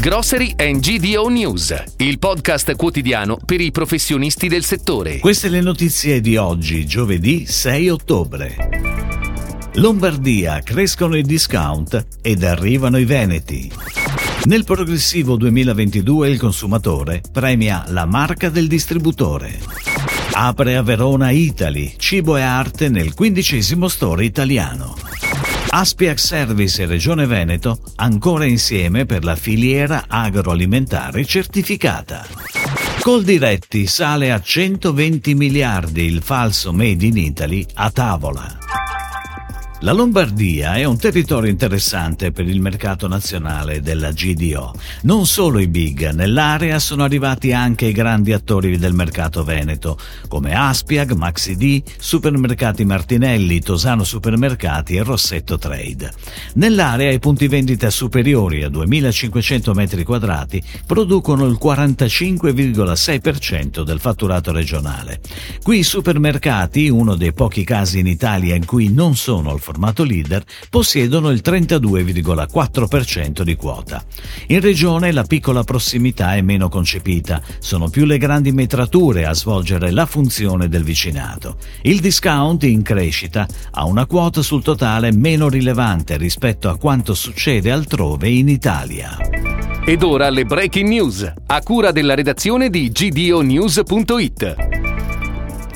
Grocery and GDO News, il podcast quotidiano per i professionisti del settore. Queste le notizie di oggi, giovedì 6 ottobre. Lombardia crescono i discount ed arrivano i veneti. Nel progressivo 2022 il consumatore premia la marca del distributore. Apre a Verona Italy, cibo e arte nel quindicesimo store italiano. Aspiac Service e Regione Veneto ancora insieme per la filiera agroalimentare certificata. Coldiretti sale a 120 miliardi il falso Made in Italy a tavola. La Lombardia è un territorio interessante per il mercato nazionale della GDO. Non solo i big, nell'area sono arrivati anche i grandi attori del mercato veneto, come Aspiag, Maxi Supermercati Martinelli, Tosano Supermercati e Rossetto Trade. Nell'area i punti vendita superiori a 2500 m2 producono il 45,6% del fatturato regionale. Qui i supermercati, uno dei pochi casi in Italia in cui non sono al formato leader, possiedono il 32,4% di quota. In regione la piccola prossimità è meno concepita, sono più le grandi metrature a svolgere la funzione del vicinato. Il discount in crescita ha una quota sul totale meno rilevante rispetto a quanto succede altrove in Italia. Ed ora le breaking news, a cura della redazione di gdonews.it.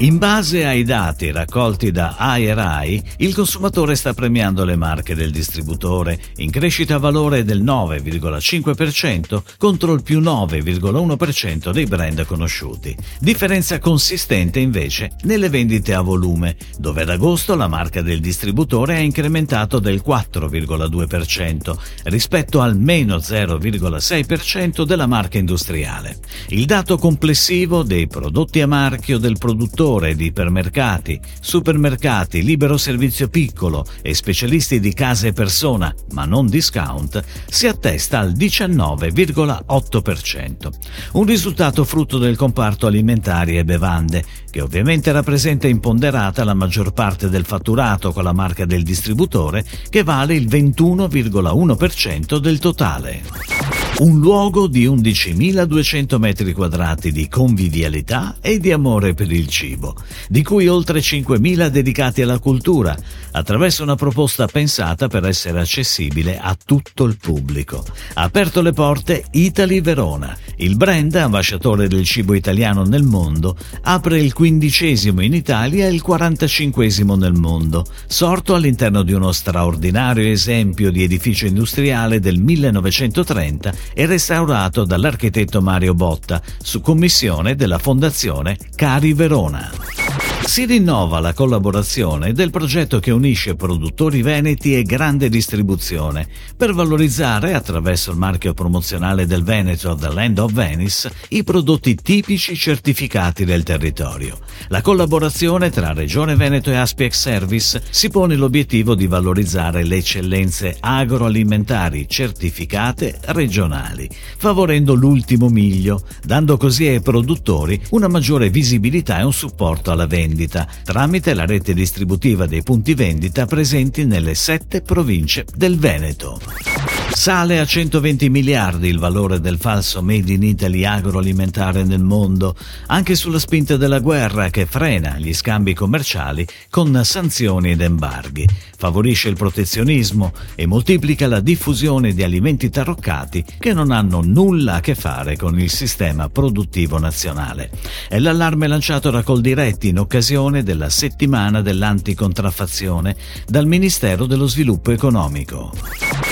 In base ai dati raccolti da AERAI, il consumatore sta premiando le marche del distributore in crescita a valore del 9,5% contro il più 9,1% dei brand conosciuti. Differenza consistente invece nelle vendite a volume, dove ad agosto la marca del distributore ha incrementato del 4,2% rispetto al meno 0,6% della marca industriale. Il dato complessivo dei prodotti a marchio del produttore settore di ipermercati, supermercati, libero servizio piccolo e specialisti di casa e persona, ma non discount, si attesta al 19,8%. Un risultato frutto del comparto alimentari e bevande, che ovviamente rappresenta imponderata la maggior parte del fatturato con la marca del distributore, che vale il 21,1% del totale un luogo di 11.200 metri quadrati di convivialità e di amore per il cibo, di cui oltre 5.000 dedicati alla cultura, attraverso una proposta pensata per essere accessibile a tutto il pubblico. Ha aperto le porte Italy Verona. Il brand, ambasciatore del cibo italiano nel mondo, apre il quindicesimo in Italia e il 45 nel mondo, sorto all'interno di uno straordinario esempio di edificio industriale del 1930 e restaurato dall'architetto Mario Botta su commissione della Fondazione Cari Verona. Si rinnova la collaborazione del progetto che unisce produttori veneti e grande distribuzione per valorizzare, attraverso il marchio promozionale del Veneto The Land of Venice, i prodotti tipici certificati del territorio. La collaborazione tra Regione Veneto e Aspiex Service si pone l'obiettivo di valorizzare le eccellenze agroalimentari certificate regionali, favorendo l'ultimo miglio, dando così ai produttori una maggiore visibilità e un supporto alla vendita vendita tramite la rete distributiva dei punti vendita presenti nelle sette province del Veneto. Sale a 120 miliardi il valore del falso Made in Italy agroalimentare nel mondo, anche sulla spinta della guerra che frena gli scambi commerciali con sanzioni ed embarghi, favorisce il protezionismo e moltiplica la diffusione di alimenti taroccati che non hanno nulla a che fare con il sistema produttivo nazionale. È l'allarme lanciato da Coldiretti in occasione della settimana dell'anticontraffazione dal Ministero dello Sviluppo Economico.